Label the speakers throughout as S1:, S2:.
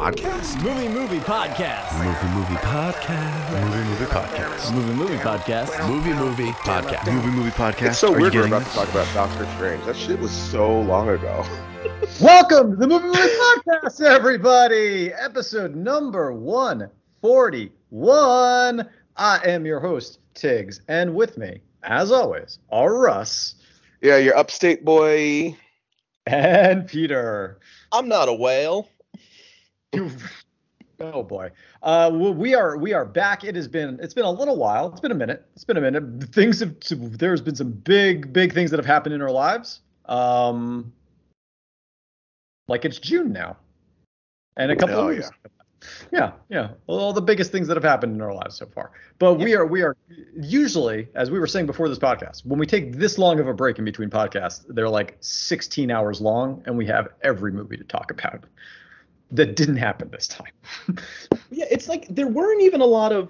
S1: podcast?
S2: Movie Movie Podcast.
S1: Movie movie podcast. Movie movie podcast.
S2: Movie Movie Podcast.
S1: Movie movie podcast. Movie movie podcast.
S3: It's so
S1: Are
S3: weird we're
S1: getting
S3: about to talk about Doctor Strange. That shit was so long ago.
S4: Welcome to the Movie Movie Podcast, everybody. Episode number 141. I am your host, Tiggs, and with me, as always, are Russ
S3: Yeah, your upstate boy.
S4: and Peter.
S5: I'm not a whale.
S4: Oh boy. Uh, we are we are back. It has been it's been a little while. It's been a minute. It's been a minute. Things have there's been some big big things that have happened in our lives. Um, like it's June now, and a couple
S3: Oh,
S4: of weeks. Yeah, yeah. All the biggest things that have happened in our lives so far. But we are we are usually, as we were saying before this podcast, when we take this long of a break in between podcasts, they're like 16 hours long, and we have every movie to talk about. That didn't happen this time.
S5: Yeah, it's like there weren't even a lot of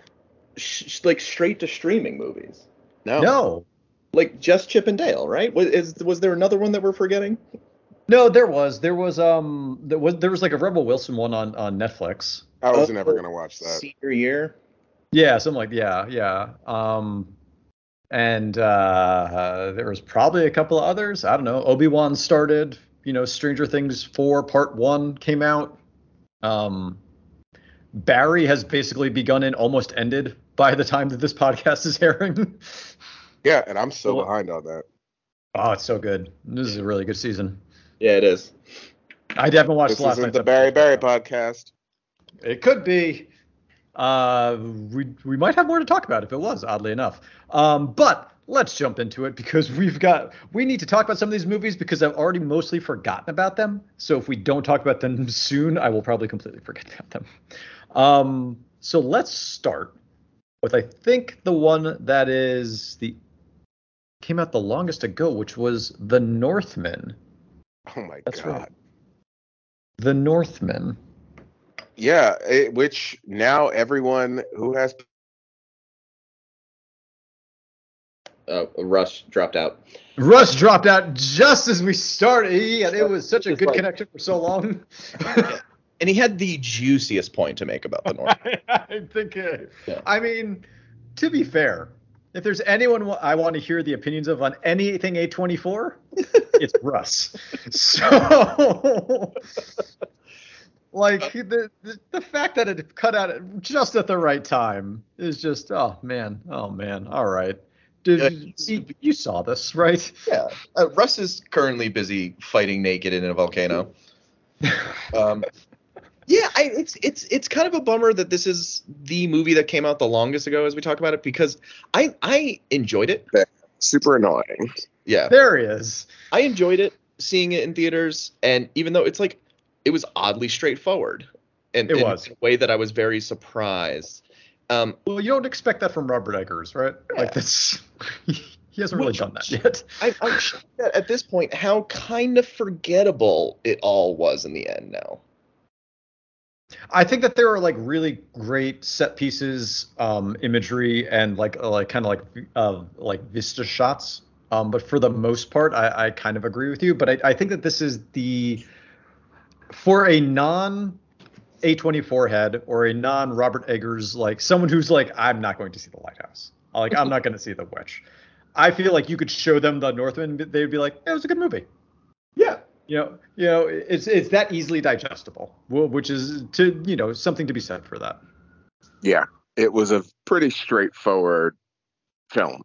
S5: sh- like straight to streaming movies.
S3: No.
S4: No,
S5: Like just Chip and Dale, right? Was is, was there another one that we're forgetting?
S4: no, there was there was um there was there was like a Rebel Wilson one on on Netflix.
S3: I was
S5: Oh,
S3: never gonna watch that.
S5: Senior year.
S4: Yeah, something like yeah, yeah. Um, and uh, there was probably a couple of others. I don't know. Obi Wan started. You know, Stranger Things four part one came out. Um, Barry has basically begun and almost ended by the time that this podcast is airing.
S3: Yeah, and I'm so
S4: Well-
S3: behind on that.
S4: oh, it's so good. This is a really good season.
S5: Yeah, it is.
S4: I haven't watched
S3: This
S4: the last
S3: isn't the Barry. Barry podcast.
S4: It could be. Uh, we we might have more to talk about if it was, oddly enough. Um, but let's jump into it because we've got we need to talk about some of these movies because I've already mostly forgotten about them. So if we don't talk about them soon, I will probably completely forget about them. Um, so let's start with I think the one that is the came out the longest ago, which was The Northman.
S3: Oh my
S4: That's
S3: god.
S4: right. The Northman.
S3: Yeah, it, which now everyone who has
S5: Uh, Rush dropped out.
S4: Russ dropped out just as we started. He, it was such a good
S5: like-
S4: connection for so long.
S5: And he had the juiciest point to make about the North.
S4: I think. Uh,
S5: Yeah.
S4: I mean, to be fair, if there's anyone I want to hear the opinions of on anything A24, it's Russ. So, like the, the the fact that it cut out just at the right time is just oh man, oh man. All right. Did
S5: Yeah,
S4: you, you saw this right?
S5: yeah. Uh, Russ is currently busy fighting naked in a volcano. Um, yeah, I, it's it's it's kind of a bummer that this is the movie that came out the longest ago as we talk about it because I I enjoyed it.
S3: super annoying.
S5: Yeah,
S4: There he is.
S5: I enjoyed it seeing it in theaters, and even though it's like it was oddly straightforward, and
S4: It
S5: in
S4: was.
S5: a way that I was very surprised. Um,
S4: Well, you don't expect that from Robert Eggers, right?
S5: Yeah.
S4: Like that's he hasn't really
S5: Which-
S4: done that yet.
S5: I, I'm that at this point how kind of forgettable it all was in the end now.
S4: I think that there are like really great set pieces, um, imagery, and like uh, like kind of like uh, like vista shots. Um, but for the most part, I, I kind of agree with you. But I, I think that this is the for a non A24 head or a non Robert Eggers like someone who's like I'm not going to see the lighthouse. Like I'm not going to see the witch. I feel like you could show them the Northman, they'd be like, "It was a good movie."
S5: Yeah.
S4: you know you know it's it's that easily digestible which is to you know something to be said for that
S3: Yeah, it was a pretty straightforward film.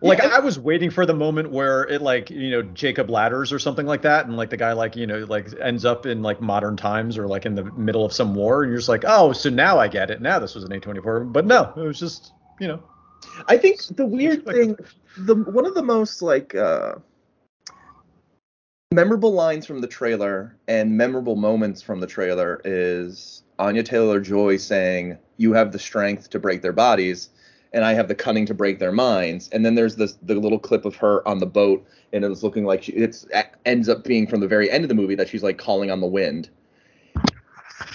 S4: Like
S5: Yeah.
S4: i was waiting for the moment where it like you know jacob ladders or something like that and like the guy like you know like ends up in like modern times or like in the middle of some war and you're just like oh so now i get it. Now this was an a24 but no it was just you know.
S5: I think the weird thing, the one of the most like uh, memorable lines from the trailer and memorable moments from the trailer is Anya Taylor Joy saying, "You have the strength to break their bodies, and I have the cunning to break their minds." And then there's this the little clip of her on the boat, and it's looking like she, it's ends up being from the very end of the movie that she's like calling on the wind.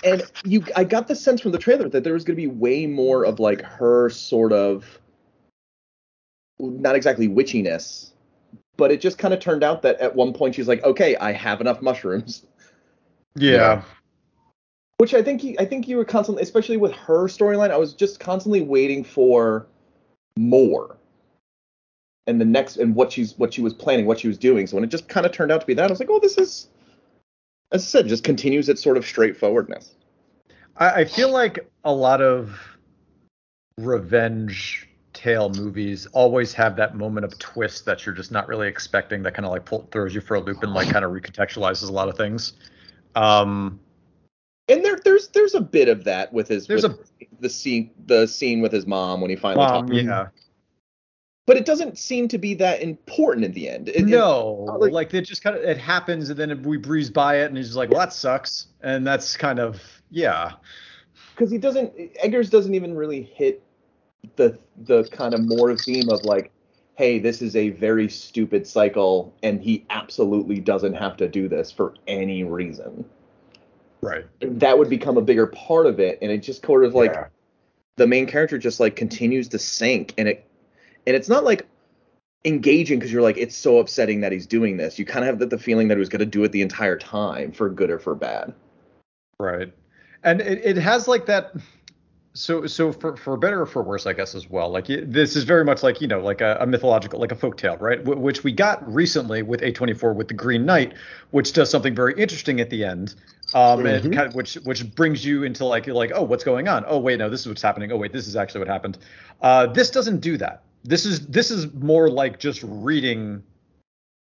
S5: And you, I got the sense from the trailer that there was going to be way more of like her sort of not exactly witchiness, but it just kind of turned out that at one point she's like, okay, I have enough mushrooms.
S4: Yeah.
S5: Which I think he, I think you were constantly, especially with her storyline, I was just constantly waiting for more. And the next, and what she's, what she was planning, what she was doing. So when it just kind of turned out to be that, I was like, oh, this is, as I said, just continues its sort of straightforwardness.
S4: I, I feel like a lot of revenge tale movies always have that moment of twist that you're just not really expecting that kind of like pull, throws you for a loop and like kind of recontextualizes a lot of things. Um,
S5: And there, there's, there's a bit of that with his,
S4: There's
S5: with the scene, the scene with his mom when he finally
S4: um,
S5: talks.
S4: yeah.
S5: But it doesn't seem to be that important in the end. It- it-
S4: no,
S5: like-
S4: like, it just kind of it happens and then we breeze by it and he's just like, well, that sucks, and that's kind of yeah,
S5: because he doesn't Eggers doesn't even really hit the the kind of more theme of like hey this is a very stupid cycle and he absolutely doesn't have to do this for any reason
S4: right.
S5: that would become a bigger part of it and it just sort of like
S6: Yeah.
S5: the main character just like continues to sink and it and it's not like engaging because you're like it's so upsetting that he's doing this you kind of have the, the feeling that he was going to do it the entire time for good or for bad
S4: Right. And it, it has like that so so for for better or for worse I guess as well. Like this is very much like, you know, like a, a mythological like a folk tale, right? W- which we got recently with A24 with the Green Knight, which does something very interesting at the end. Um
S6: Mhm.
S4: kind of, which which brings you into like like, "Oh, what's going on? Oh, wait, no, this is what's happening. Oh, wait, this is actually what happened." Uh this doesn't do that. This is this is more like just reading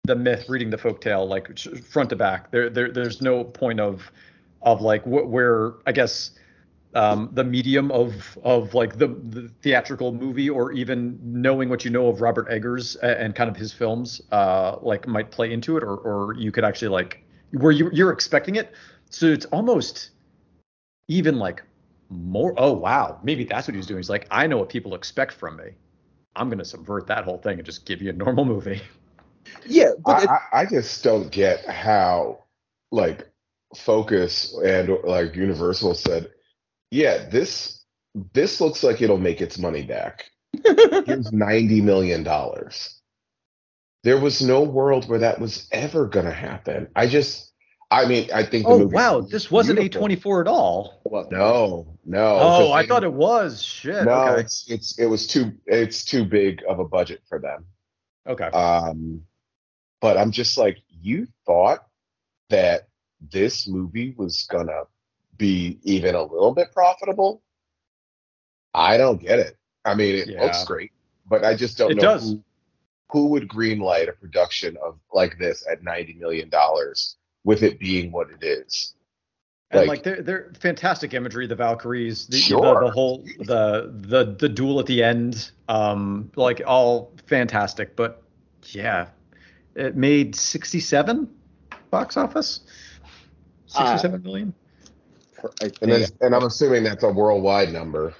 S4: the myth, reading the folk tale like front to back. There there there's no point of of like wh- where I guess um, the medium of of like the, the theatrical movie or even knowing what you know of Robert Eggers and, and kind of his films uh, like might play into it or or you could actually like where you you're expecting it so it's almost even like more oh wow maybe that's what he's doing he's like I know what people expect from me I'm gonna subvert that whole thing and just give you a normal movie
S5: yeah but
S6: I,
S5: it,
S6: I, I just don't get how like Focus and like Universal said, yeah, this this looks like it'll make its money back. Here's ninety million dollars. There was no world where that was ever gonna happen. I just, I mean, I think. The
S4: oh
S6: movie
S4: wow this wasn't. A24 at all
S5: wasn't.
S6: No, no.
S4: oh I
S6: they-
S4: thought it was shit
S6: No,
S4: okay
S6: it's it's it was too it's too big of a budget for them.
S4: okay
S6: Um, but I'm just like, you thought that this movie was gonna be even a little bit profitable? I don't get it. I mean, it looks great, but I just don't
S4: It
S6: know
S4: does.
S6: who who would greenlight a production of like this at ninety million dollars with it being what it is.
S4: and
S6: Like-
S4: like, they're they're fantastic imagery the valkyries the, the,
S6: Sure.
S4: the whole the the the duel at the end um like all fantastic but yeah it made 67 box office
S5: Uh,
S4: 67 million
S6: And and I'm assuming that's a worldwide number.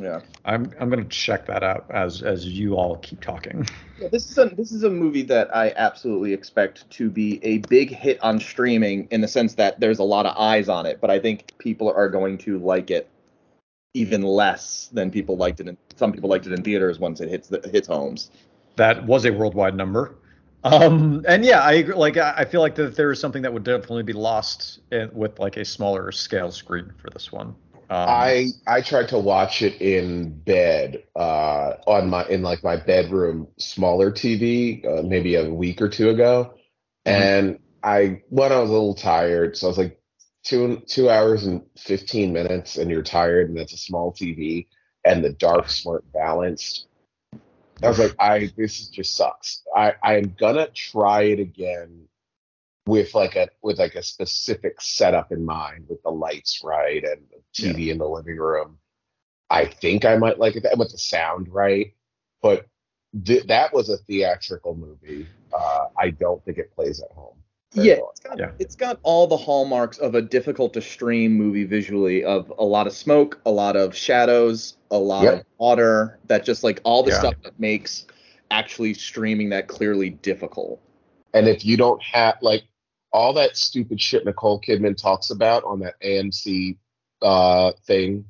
S5: Yeah.
S4: i'm i'm gonna check that out as as you all keep talking
S5: Yeah, this is a this is a movie that I absolutely expect to be a big hit on streaming in the sense that there's a lot of eyes on it, but I think people are going to like it even less than people liked it. In, some people liked it in theaters once it hits the hits homes.
S4: that was a worldwide number um and yeah i agree like i I feel like that there is something that would definitely be lost in, with like a smaller scale screen for this one um,
S6: I I tried to watch it in bed, uh, on my in like my bedroom smaller TV, uh, maybe a week or two ago, and I when I was a little tired, so I was like two two hours and fifteen minutes, and you're tired, and that's a small TV, and the darks weren't balanced. I was like, I this just sucks. I I'm gonna try it again with like a with like a specific setup in mind with the lights right and the TV in the living room. I think I might like it that with the sound right, but th- that was a theatrical movie. Uh, I don't think it plays at home.
S5: Yeah,
S6: well.
S5: it's got,
S4: Yeah.
S5: it's got all the hallmarks of a difficult to stream movie visually of a lot of smoke, a lot of shadows, a lot
S6: Yep.
S5: of water, that just like all the
S4: Yeah.
S5: stuff that makes actually streaming that clearly difficult.
S6: And if you don't have like all that stupid shit Nicole Kidman talks about on that AMC uh, thing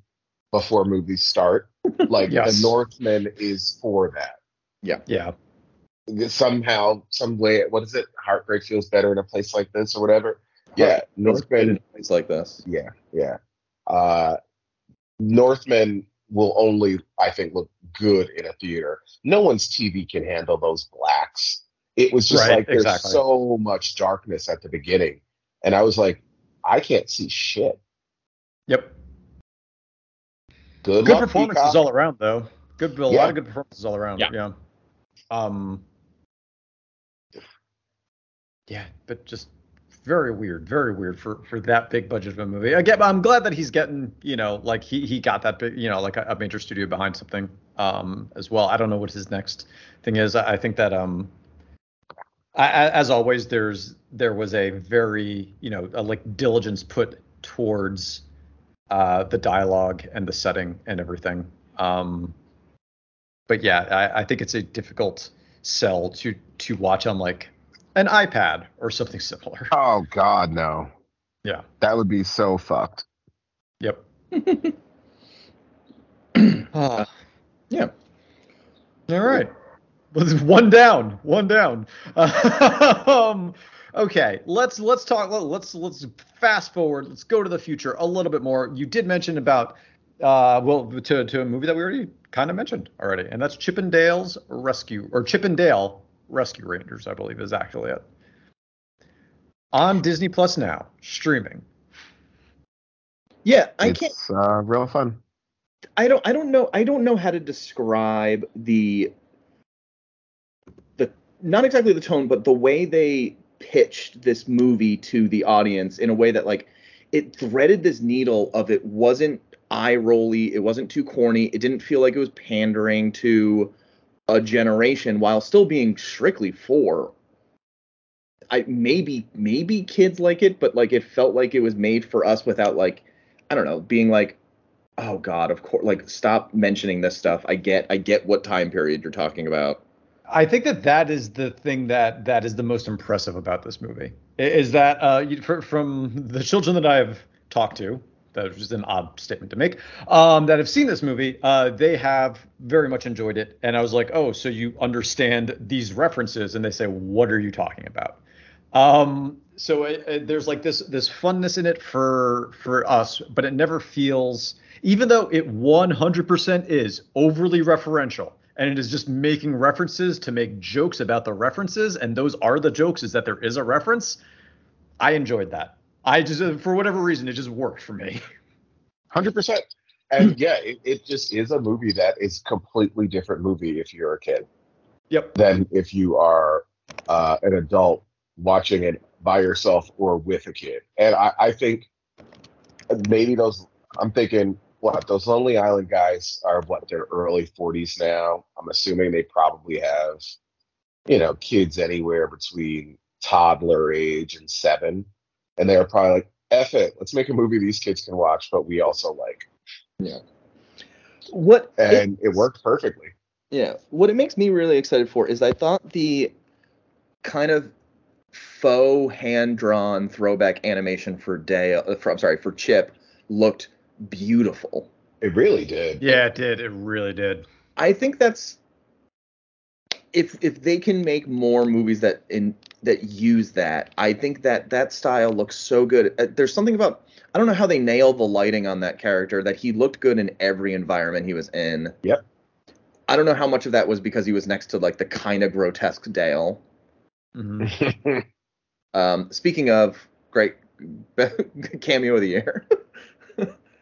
S6: before movies start, like
S4: Yes.
S6: The Northman is for that.
S4: yeah Yeah.
S6: Somehow, some way, what is it? Heartbreak feels better in a place like this or whatever. Yeah,
S5: It's good in
S6: Northman.
S5: a place like this.
S6: Yeah, yeah. Uh, Northman will only, I think, look good in a theater. No one's TV can handle those blacks. It was just
S4: Right,
S6: like there's
S4: exactly.
S6: so much darkness at the beginning, and I was like, I can't see shit.
S4: Yep.
S6: Good,
S4: Good
S6: luck,
S4: performances
S6: Peacock.
S4: all around, though. Good, a
S6: Yeah.
S4: lot of good performances all around.
S2: Yeah.
S4: Yeah. Um. Yeah, but just very weird, very weird for for that big budget of a movie. Again, I'm glad that he's getting, you know, like he he got that big, you know, like a, a major studio behind something um as well. I don't know what his next thing is. I, I think that um. I, I- as always, there's there was a very you know a, like diligence put towards uh, the dialogue and the setting and everything. Um, but yeah, I, I think it's a difficult sell to to watch on like an iPad or something similar.
S3: Oh God, no.
S4: Yeah.
S3: That would be so fucked.
S4: Yep. Ah,
S5: Yeah.
S4: all right. One down. One down. um, okay, let's let's talk. Let's let's fast forward. Let's go to the future a little bit more. You did mention about uh, well to to a movie that we already kind of mentioned already, and that's Chippendales Rescue or Chippendale Rescue Rangers, I believe is actually it. On Disney Plus now, streaming.
S5: Yeah, I can't.
S3: It's uh, real fun.
S5: I don't I don't know I don't know how to describe the not exactly the tone but the way they pitched this movie to the audience in a way that like it threaded this needle of it wasn't eye rolly it wasn't too corny it didn't feel like it was pandering to a generation while still being strictly for. I maybe maybe kids like it but like it felt like it was made for us without like I don't know being like oh god of course like stop mentioning this stuff. I get i get what time period you're talking about
S4: I think that that is the thing that that is the most impressive about this movie is that uh, fr- from the children that I have talked to, that was just an odd statement to make, um, that have seen this movie, uh, they have very much enjoyed it. And I was like, oh, so you understand these references? And they say, what are you talking about? Um, so it, it- there's like this this funness in it for for us, but it never feels, even though it 100% is overly referential and it is just making references to make jokes about the references, and those are the jokes, is that there is a reference. I enjoyed that. I just, uh, for whatever reason, it just worked for me.
S6: Hundred percent. And yeah, it, it just is a movie that is completely different movie if you're a kid
S4: Yep.
S6: than if you are uh, an adult watching it by yourself or with a kid. And I, I think maybe those. I'm thinking what those Lonely Island guys are. What their early 40s now. I'm assuming they probably have, you know, kids anywhere between toddler age and seven, and they're probably like, "F it, let's make a movie these kids can watch, but we also like." Yeah.
S5: What
S6: and it, worked perfectly.
S5: yeah what it makes me really excited for is i thought the kind of faux hand drawn throwback animation for dale uh, for, i'm sorry for chip looked beautiful
S6: It really did.
S4: Yeah, it did. It really did.
S5: I think that's if if they can make more movies that in that use that, I think that that style looks so good. Uh, There's something about I don't know how they nailed the lighting on that character that he looked good in every environment he was in.
S6: Yep.
S5: I don't know how much of that was because he was next to like the kind of grotesque Dale.
S4: hmm
S5: Um, speaking of great cameo of the year.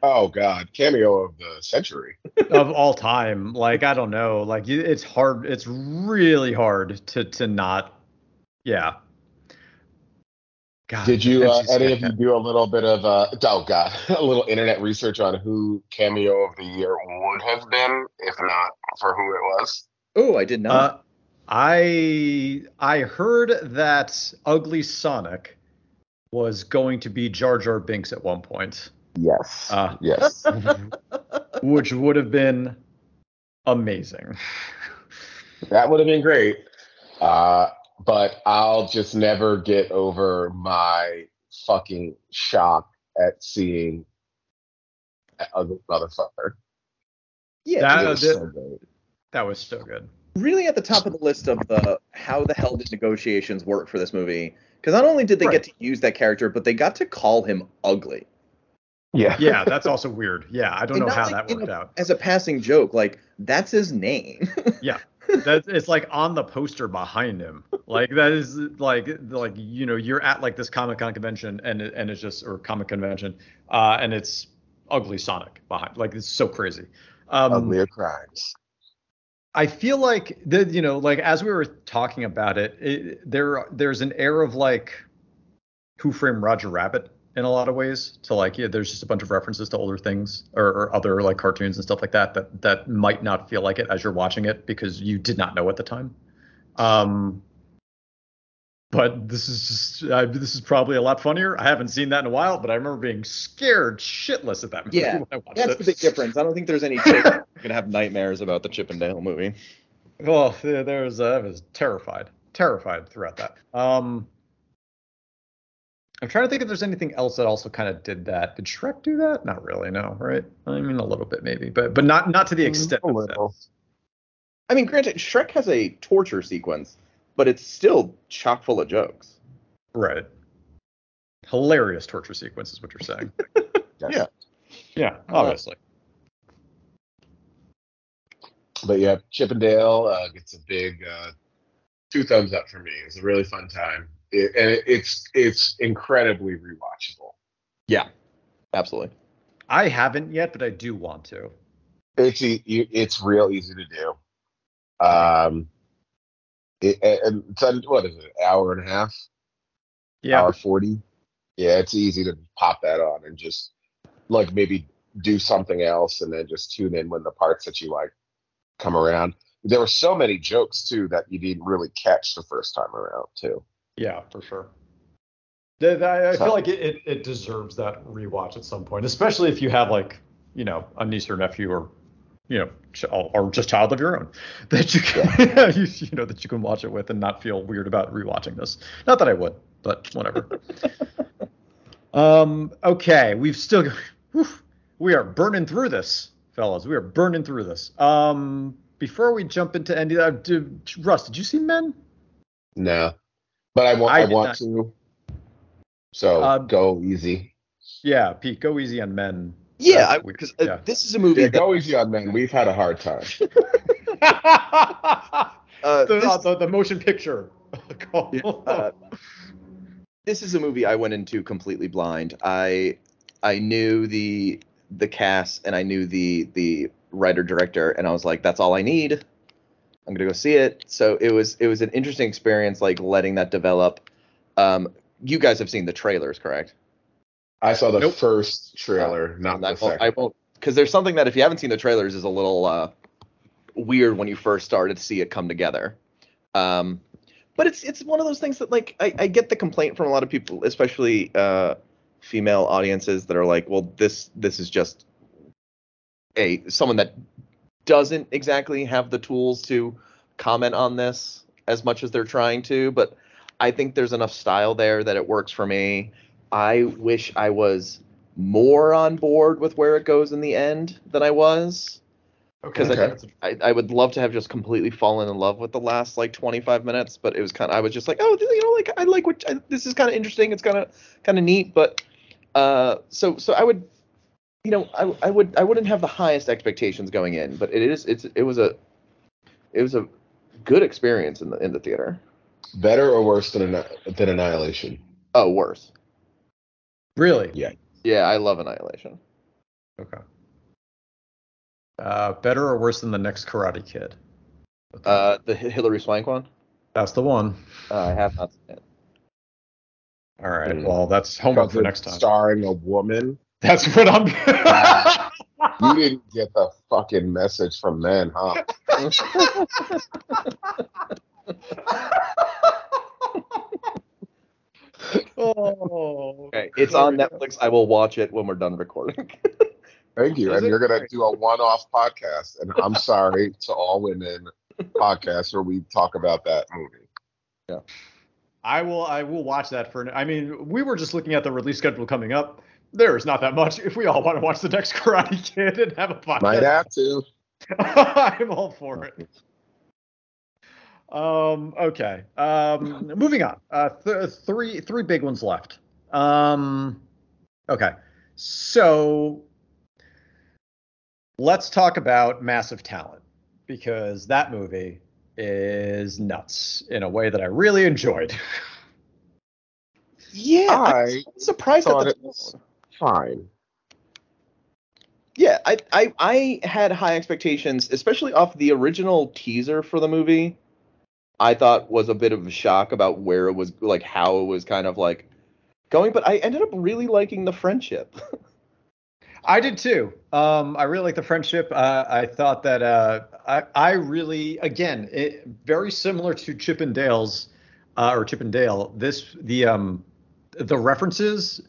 S6: oh God, cameo of the century.
S4: of all time. Like I don't know. Like it's hard. It's really hard to to not. Yeah. God,
S6: Did you, uh, any of you, do a little bit of, uh, oh God, a little internet research on who cameo of the year would have been, if not for who it was?
S5: oh, I did not.
S4: Uh, I I heard that Ugly Sonic was going to be Jar Jar Binks at one point,
S3: Yes.
S4: Uh,
S3: yes.
S4: which would have been amazing.
S6: That would have been great. Uh, but I'll just never get over my fucking shock at seeing that ugly motherfucker.
S5: yeah,
S4: that-
S6: It was
S4: the-
S6: so great.
S4: That was so good.
S5: really at the top of the list of the how the hell did negotiations work for this movie because not only did they
S4: Right.
S5: get to use that character but they got to call him ugly
S6: Yeah.
S4: Yeah, that's also weird. Yeah, I don't
S5: And
S4: know how
S5: like
S4: that worked
S5: a-
S4: out.
S5: As a passing joke, like that's his name. Yeah.
S4: That it's like on the poster behind him. Like that is like like you know you're at like this Comic Con convention and it, and it's just or comic convention uh and it's ugly Sonic behind. Like it's so crazy. Um,
S6: Uglier crimes.
S4: I feel like the you know like as we were talking about it, it there there's an air of like Who Framed Roger Rabbit in a lot of ways to like yeah there's just a bunch of references to older things or, or other like cartoons and stuff like that that that might not feel like it as you're watching it because you did not know at the time. Um, but this is just uh, this is probably a lot funnier. I haven't seen that in a while, but I remember being scared shitless at that movie
S5: Yeah,
S4: when I watched
S5: That's
S4: it.
S5: the big difference. I don't think there's any gonna have nightmares about the Chip and Dale movie.
S4: Oh, there there was uh, I was terrified, terrified throughout that. Um, I'm trying to think if there's anything else that also kind of did that. Did Shrek do that? Not really, no, right? I mean, a little bit maybe, but but not not to the extent.
S6: A
S4: of
S6: little.
S5: I mean, granted, Shrek has a torture sequence, but it's still chock full of jokes.
S4: Right. Hilarious torture sequence is what you're saying.
S5: Yeah.
S4: Yeah, obviously.
S6: But yeah, Chippendale uh, gets a big uh, two thumbs up for me. It's a really fun time, it, and it's it's incredibly rewatchable.
S5: Yeah, absolutely.
S4: I haven't yet, but I do want to.
S6: It's e- it's real easy to do. Um, it, and it's un- what is it? An hour and a half,
S4: Yeah.
S6: hour forty. Yeah, it's easy to pop that on and just like maybe do something else, and then just tune in when the parts that you like come around. There were so many jokes too that you didn't really catch the first time around too.
S4: Yeah, for sure. The- the- I I
S6: So-
S4: feel like it, it, it deserves that rewatch at some point, especially if you have like, you know, a niece or nephew or, you know, ch- or or just child of your own that you can, you, you know, that you can watch it with and not feel weird about rewatching this. Not that I would, but whatever. um. Okay, we've still, whew, we are burning through this, fellas. We are burning through this. Um. Before we jump into any, uh, do, Russ, did you see Men?
S6: No, but I want
S4: I
S6: I, want
S4: not.
S6: to. So
S4: Um,
S6: go easy.
S4: Yeah, Pete, go easy on men.
S5: Yeah,
S4: That's weird.
S5: because uh,
S4: Yeah.
S5: this is a movie
S6: Yeah,
S5: that
S6: go easy on men. We've had a hard time.
S5: uh,
S4: the,
S5: this,
S4: uh, the, the motion picture.
S5: uh, this is a movie I went into completely blind. I I knew the the cast and I knew the the writer director and I was like, that's all I need. I'm gonna go see it. So it was it was an interesting experience, like letting that develop. Um, you guys have seen the trailers, correct?
S6: I saw the
S4: Nope.
S6: first trailer, not the
S5: I won't, I won't, because there's something that if you haven't seen the trailers is a little uh, weird when you first started to see it come together. Um, but it's it's one of those things that like I, I get the complaint from a lot of people, especially uh, female audiences that are like, well, this this is just a someone that doesn't exactly have the tools to comment on this as much as they're trying to, but I think there's enough style there that it works for me. I wish I was more on board with where it goes in the end than I was. Because
S6: Okay.
S5: I, I would love to have just completely fallen in love with the last like 25 minutes, but it was kind of I was just like, oh, you know, like I like what I, this is kind of interesting. It's kind of kind of neat, but uh, so so I would, you know, I I would I wouldn't have the highest expectations going in, but it is it's it was a it was a good experience in the in the theater.
S6: Better or worse than than Annihilation?
S5: Oh, worse.
S4: Really?
S6: Yeah.
S5: Yeah, I love Annihilation.
S4: Okay. Uh, better or worse than the next Karate Kid?
S5: Uh, the Hilary Swank one.
S4: That's the one.
S5: Uh, I have not seen it.
S4: All right.
S6: Hmm.
S4: Well, that's homework for
S6: Because
S4: next time.
S6: Starring a woman.
S4: That's what I'm.
S6: You didn't get the fucking message from men, huh?
S4: oh.
S5: Okay, it's on. Netflix. I will watch it when we're done recording.
S6: Thank you.
S4: Is
S6: and you're gonna do a one-off podcast, and I'm sorry to all women podcast where we talk about that movie. Yeah.
S4: I will. I will watch that for. I mean, we were just looking at the release schedule coming up. There is not that much. If we all want to watch the next Karate Kid and have a podcast,
S6: Might have to.
S4: I'm all for it. Um, okay. Um, moving on. Uh, th- three three big ones left. Um, okay. So let's talk about Massive Talent because that movie is nuts in a way that I really enjoyed.
S5: Yeah,
S6: I
S5: I'm surprised at the
S6: it was fine.
S5: Yeah, I, I I had high expectations, especially off the original teaser for the movie. I thought was a bit of a shock about where it was like how it was kind of like going, but I ended up really liking the friendship.
S4: I did too. Um, I really like the friendship. Uh, I thought that uh, I, I really, again, it, very similar to Chip and Dale's uh, or Chip and Dale. This the um, the references.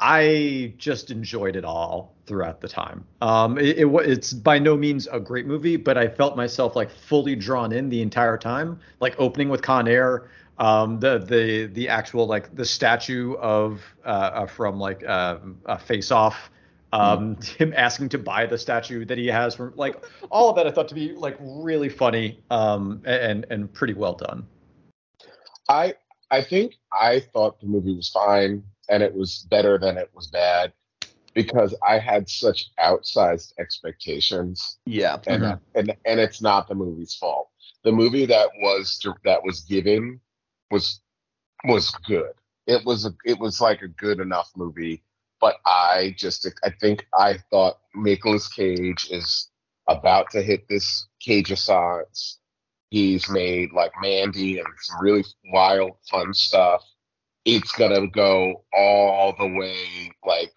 S4: I just enjoyed it all throughout the time. Um, it, it it's by no means a great movie, but I felt myself like fully drawn in the entire time. Like opening with Con Air, um, the the the actual like the statue of uh, uh, from like uh, uh, Face Off um him asking to buy the statue that he has from like all of that i thought to be like really funny um and and pretty well done
S6: I I think I thought the movie was fine and it was better than it was bad because I had such outsized expectations
S5: yeah.
S6: and
S4: Mhm.
S6: and and it's not the movie's fault. The movie that was that was given was was good. It was a, it was like a good enough movie, but I just I think I thought Nicolas Cage is about to hit this Cage Assance. He's made like Mandy and some really wild, fun stuff. It's gonna go all the way, like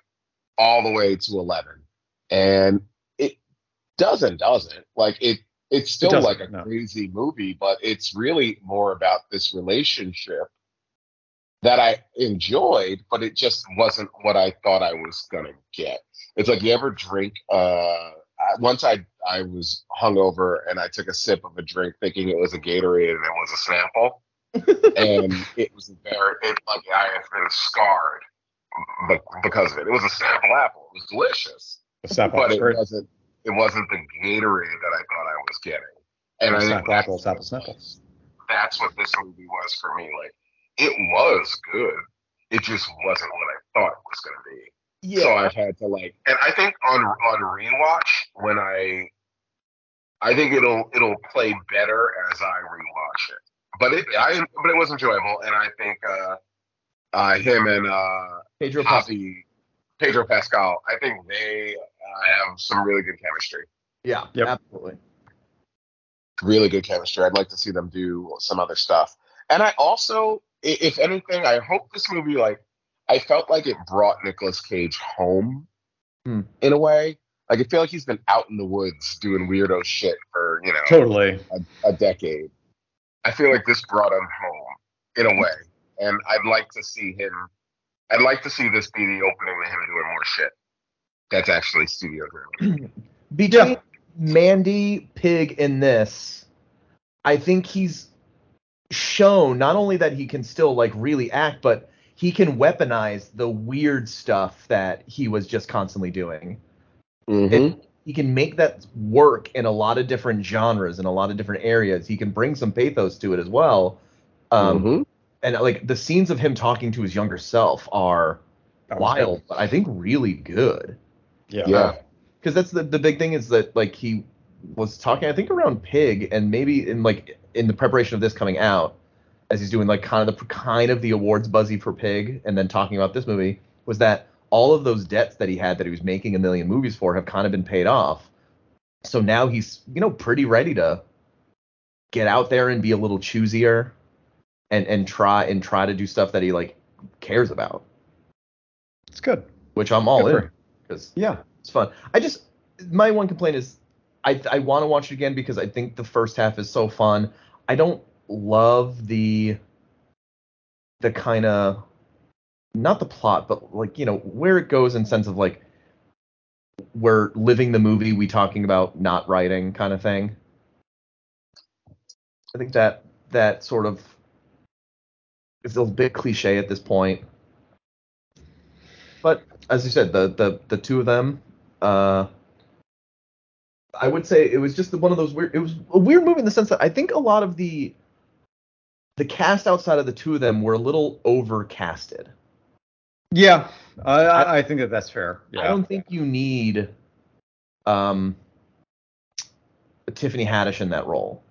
S6: all the way to eleven, and it doesn't, doesn't like it. It's still
S4: doesn't,
S6: like a
S4: no.
S6: crazy movie, but it's really more about this relationship that I enjoyed, but it just wasn't what I thought I was gonna get. It's like you ever drink. Uh, once I I was hungover and I took a sip of a drink thinking it was a Gatorade and it was a Snapple, and it was very it, like I have been scarred be- because of it. It was a Snapple apple. It was delicious, but
S4: apple
S6: it
S4: great
S6: wasn't it wasn't the Gatorade that I thought I was getting. And I think
S4: apple snapple snapple
S6: that's what this movie was for me. Like it was good. It just wasn't what I thought it was going to be. Yeah. So I've had to like, and I think on on rewatch when I, I think it'll it'll play better as I rewatch it. But it I but it was enjoyable, and I think uh, uh him and uh
S5: Pedro Pascal.
S6: Poppy, Pedro Pascal, I think they uh, have some really good chemistry.
S5: Yeah,
S4: Yep.
S5: absolutely.
S6: really good chemistry. I'd like to see them do some other stuff. And I also, if anything, I hope this movie like I felt like it brought Nicolas Cage home
S5: Hmm.
S6: in a way. Like I feel like he's been out in the woods doing weirdo shit for you know
S4: totally
S6: a, a decade. I feel like this brought him home in a way, and I'd like to see him. I'd like to see this be the opening to him doing more shit. That's actually studio driven.
S5: Between
S4: Yeah.
S5: Mandy, Pig, and this, I think he's shown not only that he can still like really act, but he can weaponize the weird stuff that he was just constantly doing.
S6: Mm-hmm.
S5: He can make that work in a lot of different genres in a lot of different areas. He can bring some pathos to it as well. Um,
S6: Mhm.
S5: And like the scenes of him talking to his younger self are
S4: That
S5: wild, but I think really good.
S4: yeah
S6: Yeah.
S5: because that's the the big thing is that like he was talking I think around Pig and maybe in like in the preparation of this coming out as he's doing like kind of the kind of the awards buzzy for Pig and then talking about this movie was that all of those debts that he had that he was making a million movies for have kind of been paid off. So now he's you know pretty ready to get out there and be a little choosier and and try and try to do stuff that he like cares about,
S4: it's good
S5: which I'm all
S4: Good
S5: in because
S4: yeah
S5: it's fun. I just my one complaint is I I want to watch it again because I think the first half is so fun. I don't love the the kind of not the plot, but like you know where it goes in sense of like we're living the movie we talking about not writing kind of thing. I think that that sort of is a bit cliche at this point. But as you said, the the the two of them, uh, I would say it was just one of those weird. It was a weird movie in the sense that I think a lot of the the cast outside of the two of them were a little overcasted.
S4: Yeah, I, I, I think that that's fair. Yeah.
S5: I don't think you need um Tiffany Haddish in that role.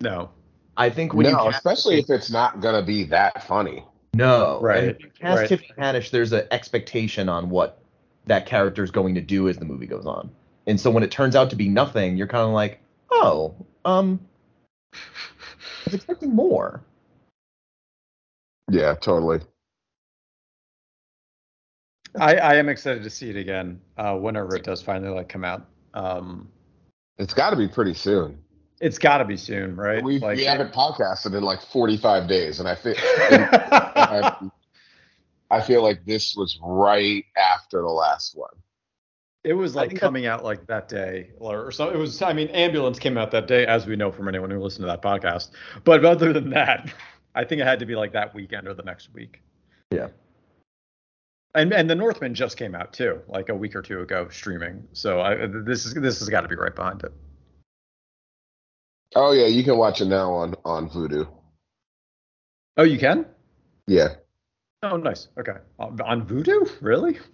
S4: No.
S5: I think when you
S6: no,
S5: cast-
S6: especially if it's not gonna be that funny.
S5: no
S4: Right,
S5: And if you cast
S4: right.
S5: Tiffany Haddish, there's an expectation on what that character is going to do as the movie goes on, and so when it turns out to be nothing, you're kind of like, oh, um, I was expecting more.
S6: Yeah, totally.
S4: I, I am excited to see it again uh, whenever it does finally like come out. Um,
S6: It's got to be pretty soon.
S4: it's got to be soon, right?
S6: We
S4: like,
S6: we haven't podcasted in like 45 days, and I feel I, I feel like this was right after the last one.
S4: it was like
S5: think that-
S4: coming out like that day, or, or so. It was. I mean, ambulance came out that day, as we know from anyone who listened to that podcast. But other than that, I think it had to be like that weekend or the next week.
S5: Yeah.
S4: And and the Northman just came out too, like a week or two ago, streaming. So I, this is this has got to be right behind it.
S6: Oh yeah, you can watch it now on on Vudu.
S4: Oh, you can?
S6: Yeah.
S4: Oh, nice. Okay. On, on Vudu? Really?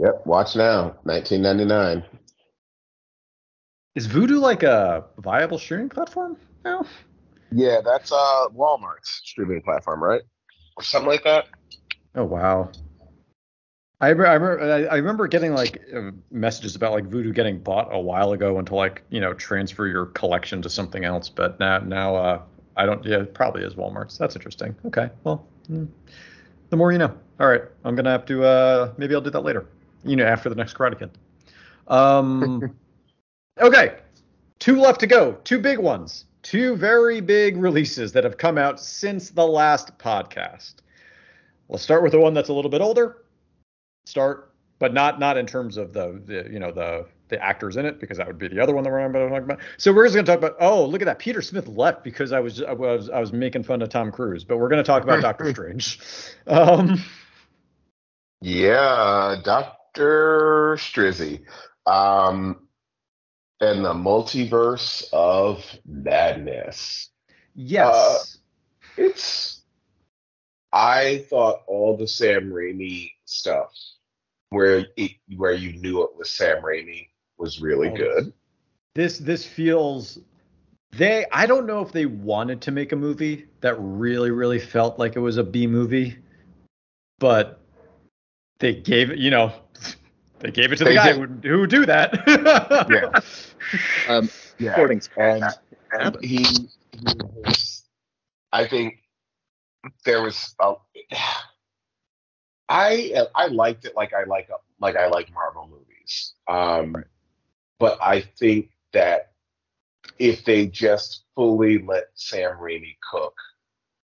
S6: Yep. Watch now. 1999.
S4: Is Vudu like a viable streaming platform now?
S6: Yeah, that's uh Walmart's streaming platform, right? Or something like that.
S4: Oh wow. I, I, remember, I remember getting like uh, messages about like Vudu getting bought a while ago and to like you know transfer your collection to something else, but now now uh, I don't. Yeah, it probably is Walmart's. That's interesting. Okay, well, mm, the more you know. All right, I'm gonna have to. Uh, maybe I'll do that later. You know, after the next Karate Kid. Um. okay, two left to go. Two big ones. Two very big releases that have come out since the last podcast. Let's start with the one that's a little bit older. Start, but not not in terms of the, the you know the the actors in it because that would be the other one that we're talking about. So we're just going to talk about. Oh, look at that! Peter Smith left because I was I was I was making fun of Tom Cruise, but we're going to talk about Doctor Strange. Um,
S6: Yeah, Doctor Strizzy. Um, and the multiverse of madness.
S4: yes.
S6: It's. I thought all the Sam Raimi stuff, where it, where you knew it was Sam Raimi, was really
S4: Oh,
S6: good.
S4: this this feels they I don't know if they wanted to make a movie that really really felt like it was a B movie, but they gave it, you know, they gave it to the guy
S6: did.
S4: who, would- who would do that.
S6: Yeah.
S5: Um,
S6: Yeah,
S5: recordings.
S6: and he, he was, I think there was a, I I liked it like I like like I like Marvel movies. Um, but I think that if they just fully let Sam Raimi cook,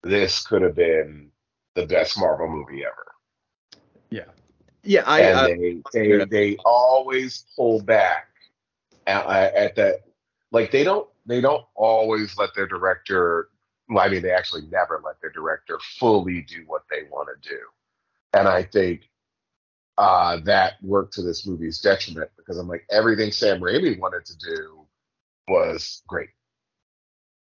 S6: this could have been the best Marvel movie ever.
S4: yeah.
S5: Yeah, I,
S6: and
S5: uh,
S6: they, they they always pull back at, at that like they don't they don't always let their director well, I mean they actually never let their director fully do what they want to do and I think uh, that worked to this movie's detriment because I'm like everything Sam Raimi wanted to do was great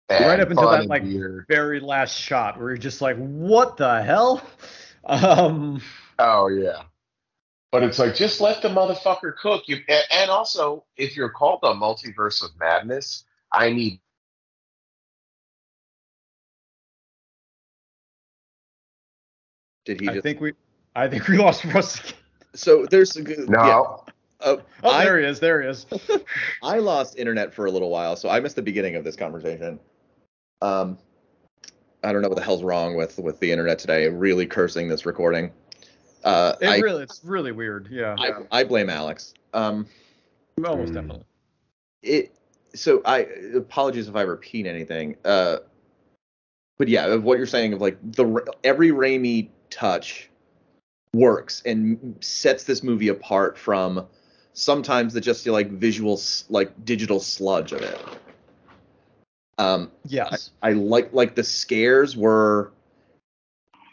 S6: and
S4: Right up until that, like,
S6: weird.
S4: Very last shot where you're just like, what the hell? Um,
S6: Oh yeah. But it's like just let the motherfucker cook. You and, and also if you're called the multiverse of madness, I need
S5: did he
S4: I
S5: just?
S4: think we, I think we lost Russ.
S5: so there's a good.
S6: no.
S5: Yeah, uh,
S4: Oh,
S5: I,
S4: there he is. There he is.
S5: I lost internet for a little while, so I missed the beginning of this conversation. Um, I don't know what the hell's wrong with with the internet today. Really cursing this recording. Uh,
S4: It
S5: I,
S4: really, it's really weird. Yeah,
S5: I I blame Alex. Um,
S4: almost
S6: Mm.
S4: definitely.
S5: it so I apologies if I repeat anything. Uh, but yeah, of what you're saying of like the every Raimi touch works and sets this movie apart from sometimes the just like visual like digital sludge of it. Um,
S4: Yes.
S5: I like like the scares were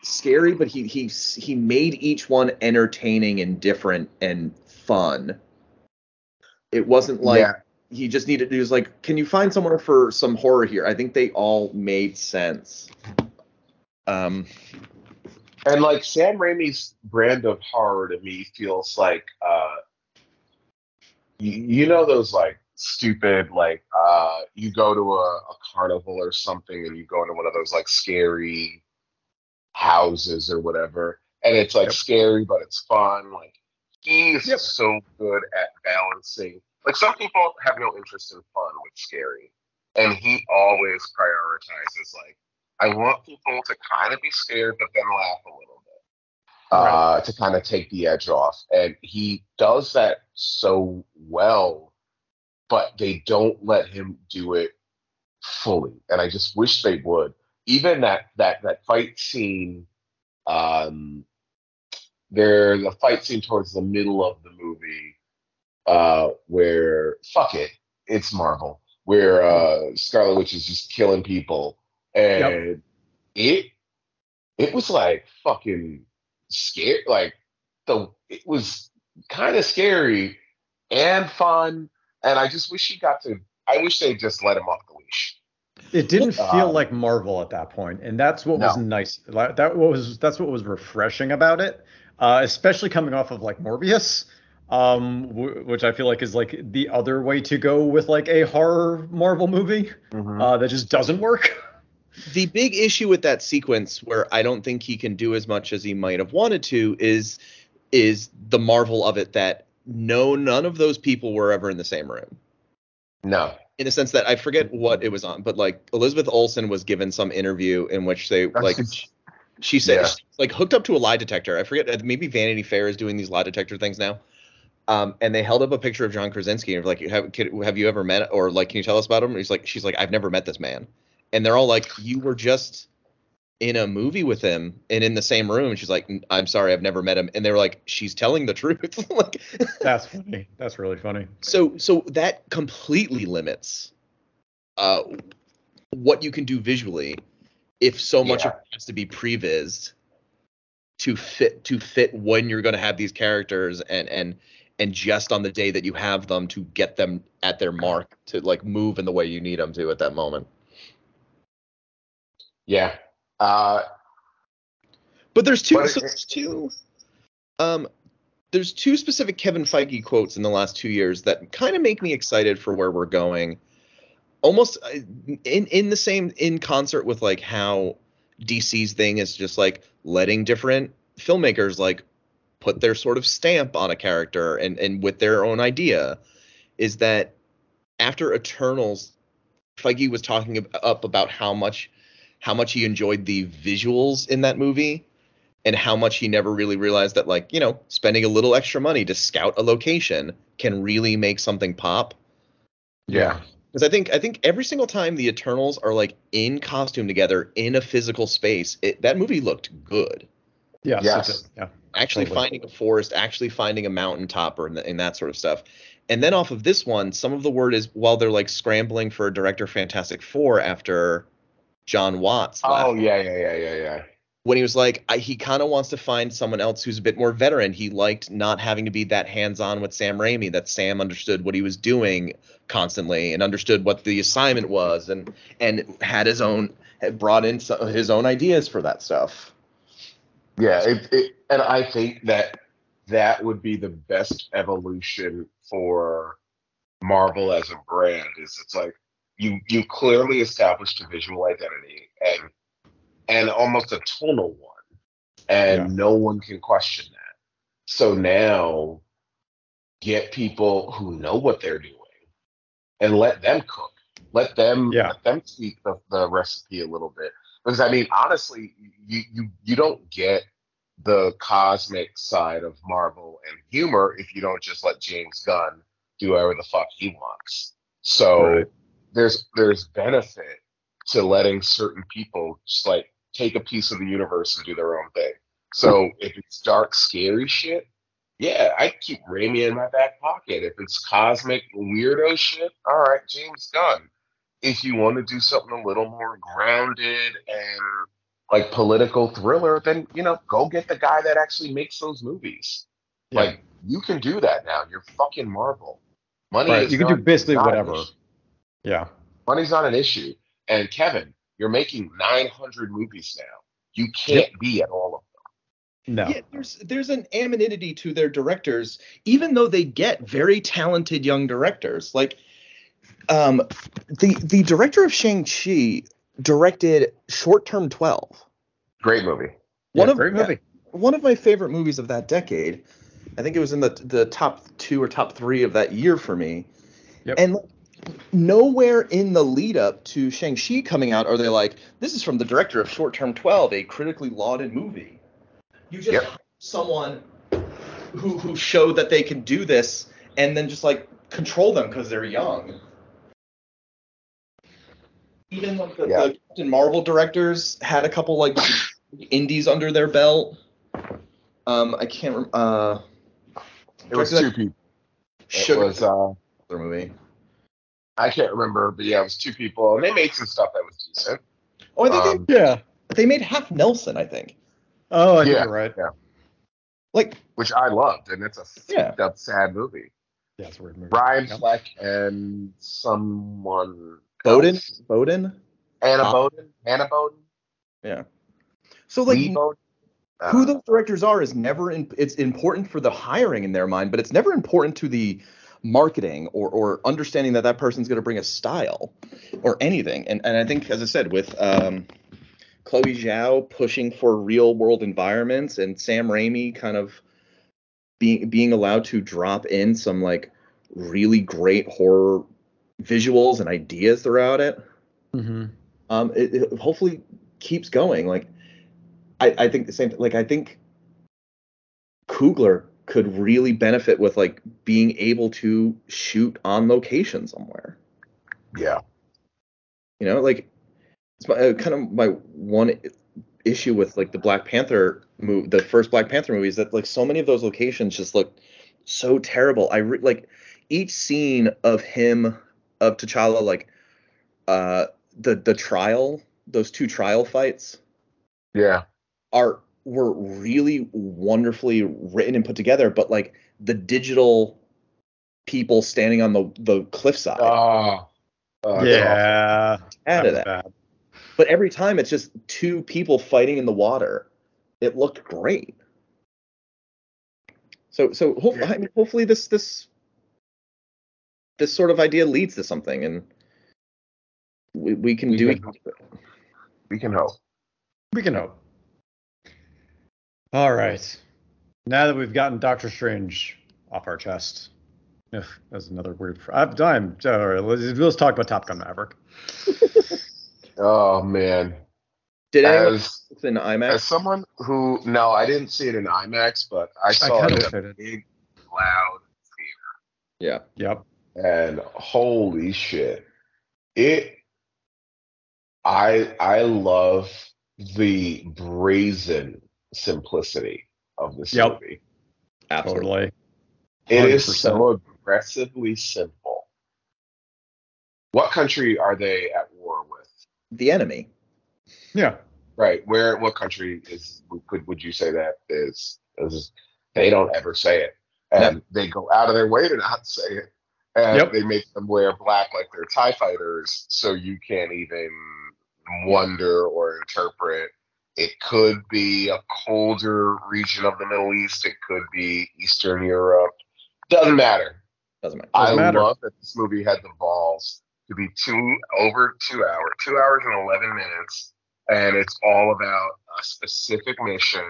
S5: scary, but he he he made each one entertaining and different and fun. It wasn't like
S6: Yeah.
S5: he just needed. He was like, "Can you find someone for some horror here?" I think they all made sense. Um,
S6: and like Sam Raimi's brand of horror to me feels like uh you, you know those like stupid like uh you go to a, a carnival or something and you go into one of those like scary houses or whatever and it's like
S4: Yep.
S6: scary but it's fun like he's
S4: Yep.
S6: so good at balancing like some people have no interest in fun with scary and he always prioritizes like I want people to kind of be scared, but then laugh a little bit uh, to kind of take the edge off. And he does that so well, but they don't let him do it fully. And I just wish they would. Even that that that fight scene, um, there the fight scene towards the middle of the movie, uh, where fuck it, it's Marvel, where uh, Scarlet Witch is just killing people and it it was like fucking scary like the it was kind of scary and fun and i just wish he got to i wish they just let him off the leash
S4: It didn't feel
S6: Um,
S4: like Marvel at that point, and that's what was nice. That was that's what was refreshing about it, uh, especially coming off of like Morbius, um, w- which I feel like is like the other way to go with like a horror Marvel movie uh, that just doesn't work.
S5: the big issue with that sequence where I don't think he can do as much as he might have wanted to is is the marvel of it that no none of those people were ever in the same room.
S6: no
S5: In the sense that I forget what it was on, but like Elizabeth Olsen was given some interview in which they like she said
S6: Yeah.
S5: like hooked up to a lie detector. I forget uh, maybe Vanity Fair is doing these lie detector things now. Um, and they held up a picture of John Krasinski and were like, have, have you ever met or like, can you tell us about him? And he's like, she's like, I've never met this man. And they're all like, you were just in a movie with him and in the same room. And she's like, I'm sorry, I've never met him. And they were like, she's telling the truth. like,
S4: That's funny. That's really funny.
S5: so so that completely limits uh what you can do visually if so much
S6: Yeah.
S5: of it has to be prevised to fit to fit when you're going to have these characters and and and just on the day that you have them to get them at their mark to like move in the way you need them to at that moment.
S6: Yeah uh
S5: But there's two.
S6: But
S5: so there's two. Um, there's two specific Kevin Feige quotes in the last two years that kind of make me excited for where we're going. Almost uh, in in the same in concert with like how DC's thing is just like letting different filmmakers like put their sort of stamp on a character and and with their own idea is that after Eternals, Feige was talking up about how much how much he enjoyed the visuals in that movie and how much he never really realized that like you know spending a little extra money to scout a location can really make something pop
S6: yeah
S5: because i think i think every single time the eternals are like in costume together in a physical space it, that movie looked good
S4: yeah
S6: Yes.
S4: Yeah.
S5: actually
S4: Totally.
S5: finding a forest actually finding a mountaintop or and, and that sort of stuff and then off of this one some of the word is while they're like scrambling for a director fantastic four after john watts
S6: oh yeah yeah yeah yeah yeah
S5: when he was like I, he kind of wants to find someone else who's a bit more veteran. He liked not having to be that hands-on with Sam Raimi. That Sam understood what he was doing constantly and understood what the assignment was, and and had his own had brought in some, his own ideas for that stuff.
S6: Yeah, it, it, and I think that that would be the best evolution for Marvel as a brand. Is it's like you you clearly established a visual identity and and almost a tonal one, and
S4: Yeah.
S6: no one can question that. So now, get people who know what they're doing, and let them cook. Let them
S4: Yeah.
S6: let them tweak the, the recipe a little bit. Because I mean, honestly, you you you don't get the cosmic side of Marvel and humor if you don't just let James Gunn do whatever the fuck he wants. So
S4: Right.
S6: There's there's benefit to letting certain people just like take a piece of the universe and do their own thing. So if it's dark, scary shit, yeah, I keep Raimi in my back pocket. If it's cosmic weirdo shit, all right, James Gunn. If you want to do something a little more grounded and like political thriller, then you know, go get the guy that actually makes those movies.
S4: Yeah.
S6: Like you can do that now. You're fucking Marvel. Money
S4: Right.
S6: is
S4: You can do basically whatever.
S6: issue.
S4: Yeah.
S6: Money's not an issue. And Kevin, you're making 900 movies now. You can't be at all of them.
S4: No.
S5: Yeah, there's there's an amenity to their directors, even though they get very talented young directors. Like, um, the the director of Shang Chi directed Short Term Twelve,
S6: Great movie.
S5: one
S4: Yeah,
S5: of
S4: great movie.
S5: one of my favorite movies of that decade. I think it was in the the top two or top three of that year for me.
S4: Yep.
S5: And nowhere in the lead up to Shang Chi coming out are they like, this is from the director of Short Term Twelve, a critically lauded movie. You just
S6: Yep.
S5: someone who who showed that they can do this, and then just like control them because they're young. Even like the,
S6: Yeah.
S5: the Captain Marvel directors had a couple like indies under their belt. Um, I can't. rem- Uh,
S6: It was two people. It was uh
S5: their movie.
S6: I can't remember, but yeah, it was two people, and they made some stuff that was decent.
S5: Oh, I think
S6: Um,
S4: Yeah.
S5: they, they made Half Nelson. I think.
S4: Oh, I think
S6: Yeah.
S4: you're right.
S5: Like,
S6: which I loved, and it's a
S5: Yeah.
S6: fucked up, sad movie.
S4: Yeah, it's a weird movie.
S6: Ryan
S4: Yep.
S6: Fleck and someone
S5: Boden.
S6: else.
S5: Boden.
S6: Anna
S5: Ah.
S6: Boden, Anna Boden,
S5: Yeah. So like,
S6: Lee Boden.
S5: who
S6: Uh,
S5: those directors are is never. In, it's important for the hiring in their mind, but it's never important to the marketing or or understanding that that person's going to bring a style or anything. And and I think, as I said, with um, Chloe Zhao pushing for real world environments and Sam Raimi kind of being being allowed to drop in some like really great horror visuals and ideas throughout it.
S4: Mm-hmm.
S5: um, it, it hopefully keeps going. Like, I, I think the same. Like, I think Coogler could really benefit with like being able to shoot on location somewhere.
S6: yeah,
S5: You know, like it's my, uh, kind of my one issue with like the Black Panther movie, the first Black Panther movie, is that like so many of those locations just look so terrible. I re- like each scene of him of T'Challa, like uh the the trial, those two trial fights
S6: yeah,
S5: are were really wonderfully written and put together, but like the digital people standing on the the cliffside
S6: oh, oh,
S4: yeah.
S5: added
S4: was
S5: that.
S4: bad.
S5: But every time it's just two people fighting in the water. It looked great. So so hope,
S6: Yeah.
S5: I mean, hopefully this this this sort of idea leads to something and we, we can
S6: We
S5: do
S6: can- we can hope.
S4: We can hope. All right. Now that we've gotten Doctor Strange off our chest, if that's another weird. Fr- I'm, I'm all right. Let's, let's talk about Top Gun Maverick.
S6: Oh man,
S5: Did anyone
S6: as
S5: see this in IMAX?
S6: as someone who no, I didn't see it in IMAX, but I saw
S4: kinda
S6: it
S4: wish
S6: in
S4: I
S6: a
S4: did.
S6: big, loud
S5: yeah.
S4: Yep.
S6: and holy shit it i i love the brazen simplicity of this
S4: Yep.
S6: movie
S5: Absolutely.
S4: Totally.
S6: it is
S4: 100%.
S6: so aggressively simple what country are they at war with
S5: The enemy.
S4: Yeah.
S6: right where what country is could would you say that is is they don't ever say it and they go out of their way to not say it and
S4: Yep.
S6: they make them wear black like they're tie fighters so you can't even wonder or interpret it could be a colder region of the middle east it could be eastern europe doesn't matter
S5: Doesn't matter.
S6: i
S4: Doesn't matter.
S6: love that this movie had the balls to be two over two hours two hours and 11 minutes and it's all about a specific mission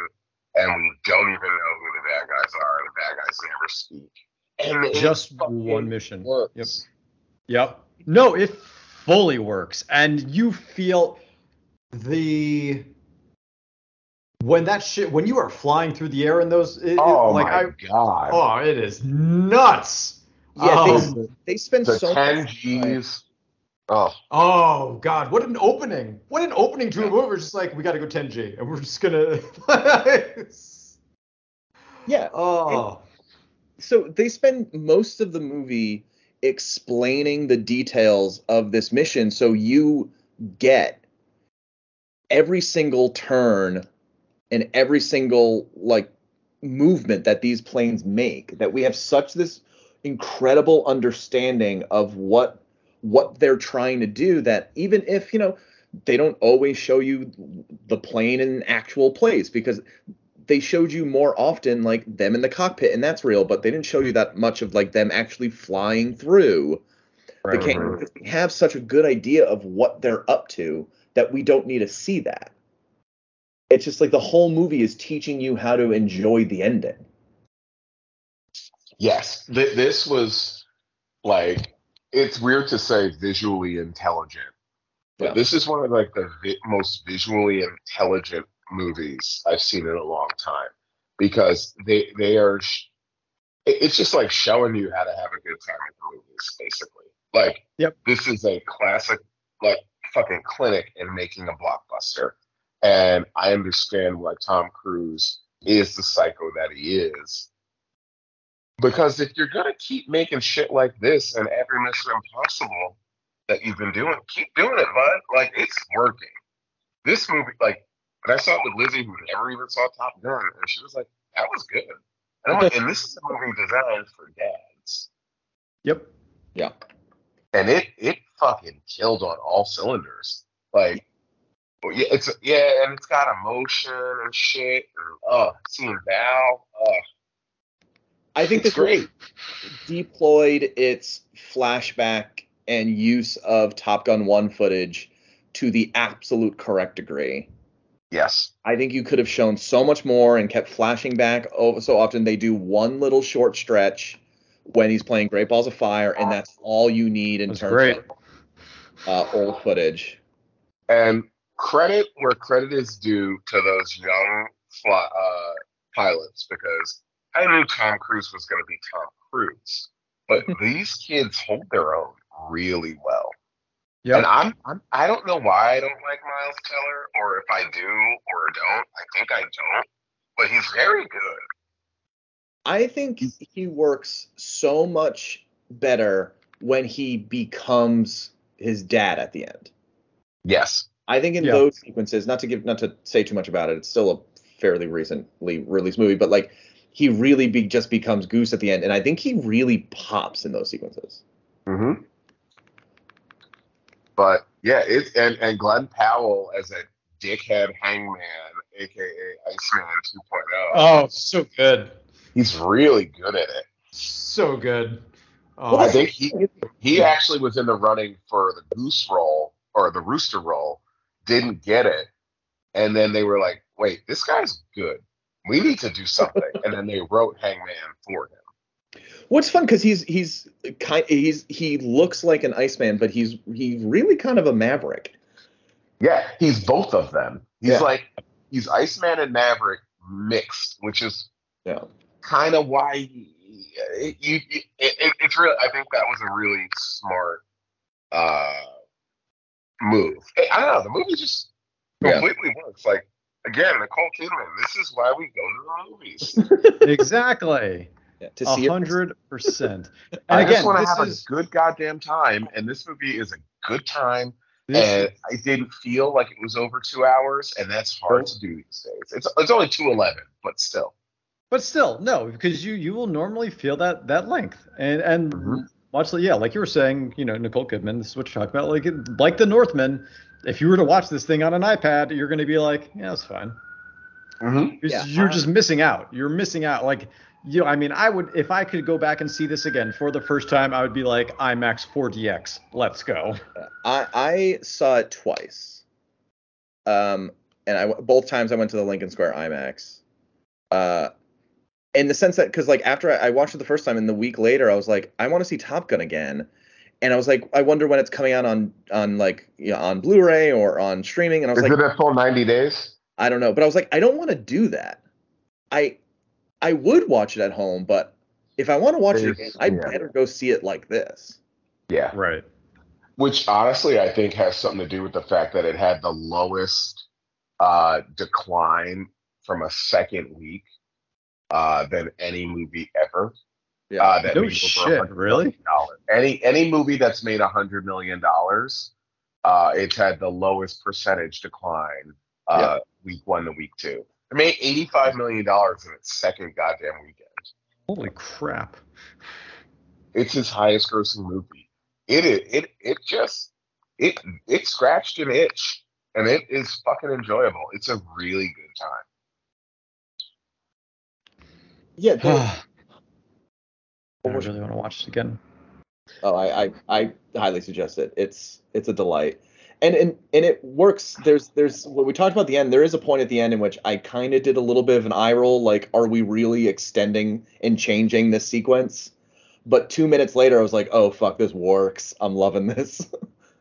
S6: and we don't even know who the bad guys are and the bad guys never speak and
S4: Just one mission.
S6: works.
S4: Yep. Yep. No, it fully works. And you feel the when that shit when you are flying through the air in those it, it-
S6: oh
S4: like
S6: my
S4: I
S6: god
S4: oh it is nuts.
S5: Yeah,
S4: Um,
S5: they, they spend
S6: the
S5: so
S6: 10
S5: much
S6: g's oh
S4: Oh God! What an opening! What an opening to a movie. We're just like we got to go 10G, and we're just gonna.
S5: Yeah.
S4: oh,
S5: So they spend most of the movie explaining the details of this mission so you get every single turn and every single like movement that these planes make that we have such this incredible understanding of what what they're trying to do that even if you know they don't always show you the plane in actual place because they showed you more often like them in the cockpit, and that's real, but they didn't show you that much of like them actually flying through the
S4: Right.
S5: canyon because we have such a good idea of what they're up to that we don't need to see that. It's just like the whole movie is teaching you how to enjoy the ending.
S6: Yes, th- this was like it's weird to say visually intelligent, but
S5: Yeah.
S6: this is one of like the vi- most visually intelligent movies I've seen in a long time because they they are. Sh- it's just like showing you how to have a good time at the movies, basically. Like,
S4: Yep.
S6: this is a classic, like fucking clinic in making a blockbuster, and I understand why Tom Cruise is the psycho that he is because if you're gonna keep making shit like this and every Mission Impossible that you've been doing, keep doing it, bud. Like it's working. This movie, like, and I saw it with Lizzie, who never even saw Top Gun, and she was like, "That was good." And I'm like, and this is a movie designed for dads,
S4: Yep.
S5: Yeah.
S6: and it it fucking killed on all cylinders. Like, well, yeah, it's yeah, and it's got emotion and shit. And, uh, seeing Val, uh,
S5: I think
S6: it's
S5: this
S6: great.
S5: deployed its flashback and use of Top Gun 1 footage to the absolute correct degree.
S6: Yes.
S5: I think you could have shown so much more and kept flashing back over so often. They do one little short stretch when he's playing Great Balls of Fire, and that's all you need in
S4: That's
S5: terms
S4: great.
S5: of uh, old footage.
S6: And credit where credit is due to those young fly, uh, pilots because I knew Tom Cruise was going to be Tom Cruise, but these kids hold their own really well.
S4: Yeah,
S6: And I'm, I'm I don't know why I don't like Miles Teller, or if I do or don't. I think I don't, but he's very good.
S5: I think he works so much better when he becomes his dad at the end.
S6: Yes.
S5: I think in
S4: Yeah.
S5: those sequences, not to give, not to say too much about it, it's still a fairly recently released movie, but like he really be, just becomes Goose at the end, and I think he really pops in those sequences.
S6: Mm-hmm. But yeah, it's and and Glen Powell as a dickhead hangman, aka Iceman 2.0.
S4: Oh, so good.
S6: He's really good at it.
S4: So good.
S6: I
S4: Oh,
S6: think he he actually was in the running for the goose role or the rooster role, didn't get it, and then they were like, "Wait, this guy's good. We need to do something." and then they wrote Hangman for him.
S5: What's fun because he's he's kind he's he looks like an Iceman, but he's he's really kind of a maverick.
S6: Yeah, he's both of them. He's
S5: Yeah.
S6: like he's Iceman and Maverick mixed, which is
S5: Yeah.
S6: kind of why he, it, you, it, it, it's real. I think that was a really smart uh, move. I I don't know. The movie just
S5: Yeah.
S6: completely works. Like again, Nicole Kidman. This is why we go to the movies.
S4: exactly.
S5: Yeah, to
S4: A
S5: see it.
S4: hundred percent. And
S6: I
S4: again,
S6: just want to have
S4: is
S6: a good goddamn time, and this movie is a good time.
S4: this,
S6: and I didn't feel like it was over two hours, and that's hard to do these days. It's it's only two eleven, but still.
S4: but still, no, because you you will normally feel that that length, and and
S6: Mhm.
S4: Much like yeah, like you were saying, you know, Nicole Kidman. This is what you're talking about. Like like the Northman. If you were to watch this thing on an iPad, you're going to be like, yeah, it's fine.
S6: Mm-hmm.
S4: You're,
S5: Yeah.
S4: you're just missing out. You're missing out. Like, you know, I mean, I would, if I could go back and see this again for the first time, I would be like, IMAX 4DX. Let's go.
S5: I I saw it twice. Um, and I both times I went to the Lincoln Square IMAX. Uh, in the sense that because like after I, I watched it the first time and the week later I was like I want to see Top Gun again, and I was like I wonder when it's coming out on on like you know, on Blu-ray or on streaming, and I was like,
S6: Is
S5: like
S6: it a full ninety days?
S5: I don't know, but I was like I don't want to do that. I I would watch it at home, but if I want to watch it again, I'd
S6: yeah.
S5: better go see it like this.
S6: Yeah.
S4: Right.
S6: Which honestly, I think has something to do with the fact that it had the lowest uh, decline from a second week uh, than any movie ever.
S5: Yeah.
S6: Uh, that
S4: No shit, really?
S6: Any any movie that's made a hundred million dollars, uh, it's had the lowest percentage decline uh, week one to week two. It made eighty five million dollars in its second goddamn weekend.
S4: Holy crap.
S6: It's his highest grossing movie. It is it it just it it scratched an itch and it is fucking enjoyable. It's a really good time.
S5: Yeah. there-
S4: I really want to watch it again.
S5: Oh, I, I I highly suggest it. It's it's a delight. And and and it works. There's there's what we talked about at the end. There is a point at the end in which I kind of did a little bit of an eye roll. Like, are we really extending and changing this sequence? But two minutes later, I was like, oh fuck, this works. I'm loving this.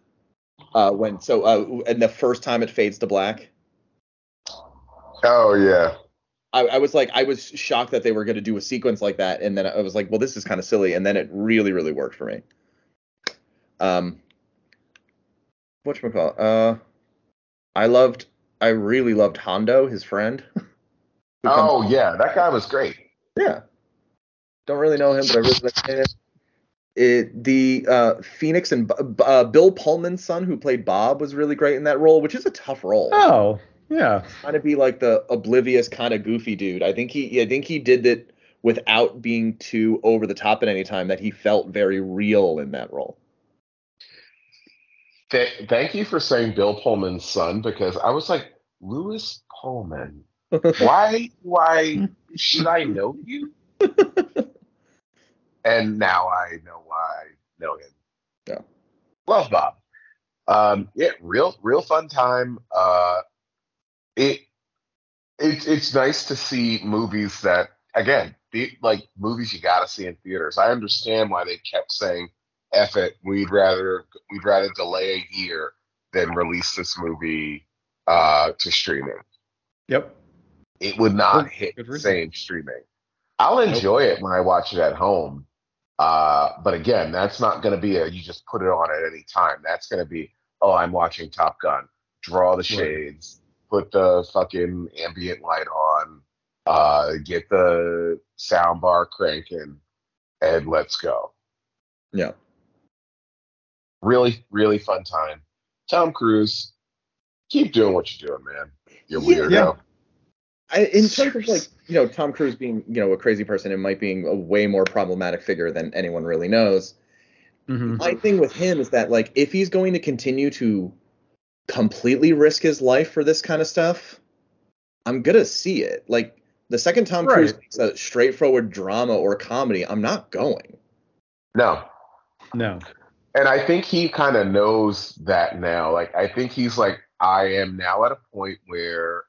S5: uh, when so uh, and the first time it fades to black,
S6: Oh yeah.
S5: I, I was like, I was shocked that they were going to do a sequence like that, and then I was like, well, this is kind of silly, and then it really, really worked for me. Um, what call Uh, I loved, I really loved Hondo, his friend. who comes-
S6: Oh yeah, that guy was great.
S5: yeah. Don't really know him, but I really like him. It, the uh, Phoenix and B- B- uh, Bill Pullman's son, who played Bob, was really great in that role, which is a tough role.
S4: Oh, yeah.
S5: kind of be like the oblivious kind of goofy dude. I think he I think he did it without being too over the top at any time that he felt very real in that role.
S6: Th- thank you for saying Bill Pullman's son because I was like Lewis Pullman. Why? Why should I know you? and now I know why I know him.
S5: Yeah.
S6: Love Bob. Um, yeah, real, real fun time. Uh, it, it's it's nice to see movies that again, the, like movies you got to see in theaters. I understand why they kept saying, "F it, we'd rather we'd rather delay a year than release this movie uh, to streaming."
S4: Yep.
S6: it would not
S4: Good-
S6: hit
S4: good
S6: same streaming. I'll enjoy it when I watch it at home. Uh, but again, that's not going to be a you just put it on at any time. That's going to be, oh, I'm watching Top Gun. Draw the shades, put the fucking ambient light on, uh, get the sound bar cranking, and let's go.
S5: Yeah.
S6: Really, really fun time. Tom Cruise, keep doing what you're doing, man. You
S5: Yeah.
S6: weirdo.
S4: Yeah.
S5: I, in terms of like you know Tom Cruise being you know a crazy person and might being a way more problematic figure than anyone really knows.
S4: hmm
S5: My thing with him is that like if he's going to continue to completely risk his life for this kind of stuff, I'm gonna see it. Like the second Tom Cruise makes a straightforward drama or comedy, I'm not going.
S6: No,
S4: No.
S6: And I think he kind of knows that now. Like I think he's like, I am now at a point where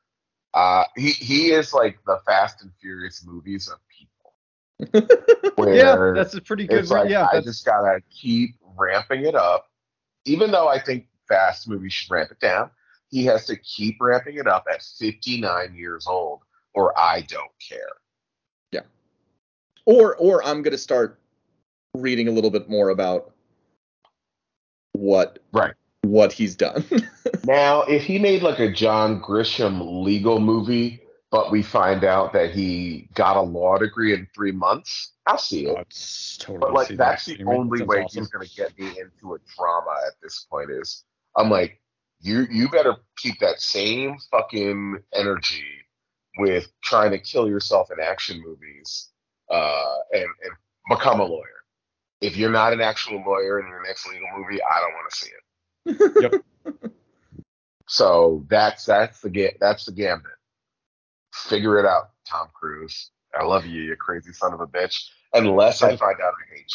S6: uh he he is like the Fast and Furious movies of people.
S4: Yeah, that's a pretty good.
S6: it's like
S4: yeah,
S6: I
S4: that's,
S6: just gotta keep ramping it up. Even though I think fast movies should ramp it down, he has to keep ramping it up at 59 years old, or I don't care. Yeah.
S5: Or or I'm gonna start reading a little bit more about what
S6: Right.
S5: what he's done.
S6: Now, if he made like a John Grisham legal movie, but we find out that he got a law degree in three months, I'll see it.
S4: totally.
S6: But like that's
S4: that.
S6: the only way
S4: awesome.
S6: he's gonna get me into a drama at this point is I'm like, you you better keep that same fucking energy with trying to kill yourself in action movies uh and, and become a lawyer. If you're not an actual lawyer in your next legal movie, I don't want to see it.
S4: Yep.
S6: So that's that's the ga- that's the gambit. Figure it out, Tom Cruise. I love you, you crazy son of a bitch. Unless I find out I hate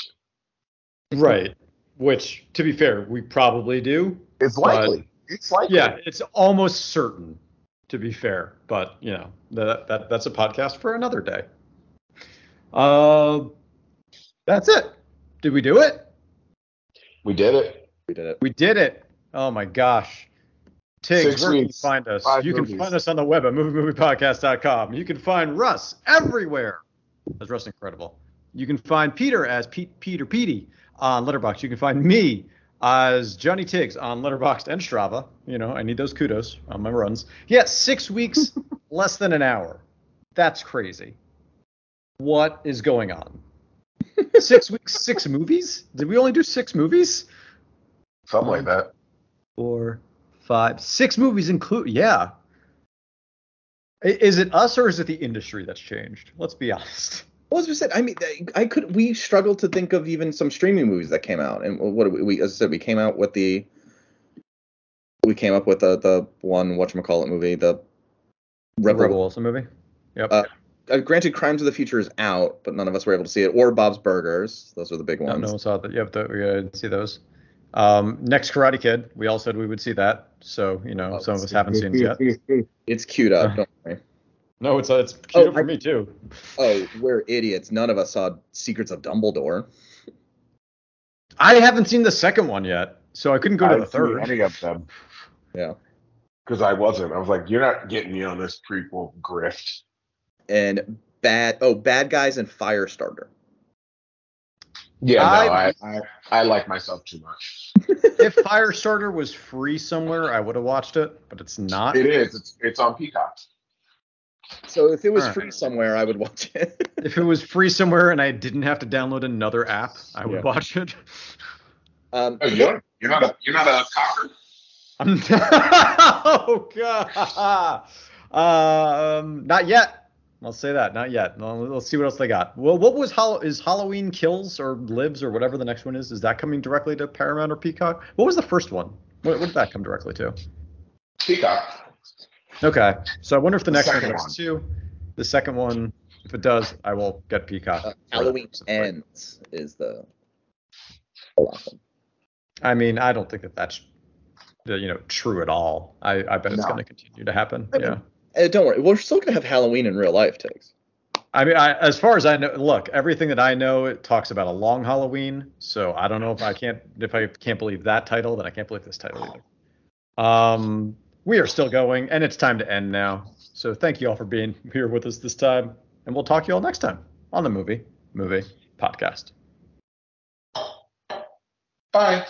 S6: you.
S4: Right. Which, to be fair, we probably do.
S6: It's likely. it's likely.
S4: Yeah, it's almost certain. To be fair, but you know that that that's a podcast for another day. Uh, that's it. Did we do it?
S6: We did it.
S5: we did it.
S4: We did it. Oh my gosh. Tiggs,
S6: Six
S4: where can you
S6: weeks,
S4: find us?
S6: five
S4: You can
S6: movies.
S4: find us on the web at moviemoviepodcast.com. You can find Russ everywhere as Russ Incredible. You can find Peter as Pete, Peter Petey on Letterboxd. You can find me as Johnny Tiggs on Letterboxd and Strava. You know, I need those kudos on my runs. Yeah, six weeks, less than an hour. That's crazy. What is going on? Six weeks, six movies? Did we only do six movies?
S6: Something like that.
S4: four, five, six movies include. Yeah. Is it us or is it the industry that's changed? Let's be honest.
S5: Well, as we said, I mean, I could. We struggled to think of even some streaming movies that came out, and what we, we as I said, we came out with the. We came up with the the one whatchamacallit movie, the Rebel.
S4: Rebel Wilson movie. Yep.
S5: Uh, uh, granted, Crimes of the Future is out, but none of us were able to see it. Or Bob's Burgers. Those are the big ones.
S4: no one saw that. Yep, we uh, see those. Um, next Karate Kid, we all said we would see that. So you know,
S5: Oh,
S4: some of us haven't seen it yet.
S5: It's queued up. Don't worry.
S4: No, it's uh, it's cute
S5: Oh,
S4: for
S5: I-
S4: me too.
S5: Oh, we're idiots. None of us saw Secrets of Dumbledore.
S4: I haven't seen the second one yet, so I couldn't go
S6: I
S4: to the third.
S6: Any of them.
S5: Yeah.
S6: Because I wasn't. I was like, you're not getting me on this prequel grift.
S5: And bad. Oh, Bad Guys and Firestarter.
S6: Yeah, no,
S4: I-
S6: I, I, I like myself too much.
S4: if Firestarter was free somewhere, I would have watched it, but it's not.
S6: It is. It's it's on Peacock.
S5: So if it was
S4: Alright.
S5: free somewhere, I would watch it.
S4: If it was free somewhere and I didn't have to download another app, I would
S5: Yeah.
S4: watch it.
S5: um,
S6: Oh, you're, you're not a you're not a cocker.
S4: I'm oh god. Um, not yet. I'll say that. Not yet. No, Let's see what else they got. Well, what was Hall- is Halloween Kills or Lives or whatever the next one is? Is that coming directly to Paramount or Peacock? What was the first one? What, what did that come directly to?
S6: Peacock.
S4: Okay, so I wonder if the
S6: The
S4: next one
S6: one.
S4: to the second one. If it does, I will get Peacock.
S5: uh, Halloween. Ends is the.
S4: I mean, I don't think that that's you know true at all. I, I bet it's
S6: No.
S4: going to continue to happen.
S5: I mean,
S4: Yeah.
S5: Uh, don't worry, we're still gonna have Halloween in real life, Tiggs.
S4: I mean, I, as far as I know, look, everything that I know, it talks about a long Halloween. So I don't know if I can't, if I can't believe that title, then I can't believe this title either. Um, we are still going, and it's time to end now. So thank you all for being here with us this time, and we'll talk to you all next time on the movie movie podcast.
S6: Bye.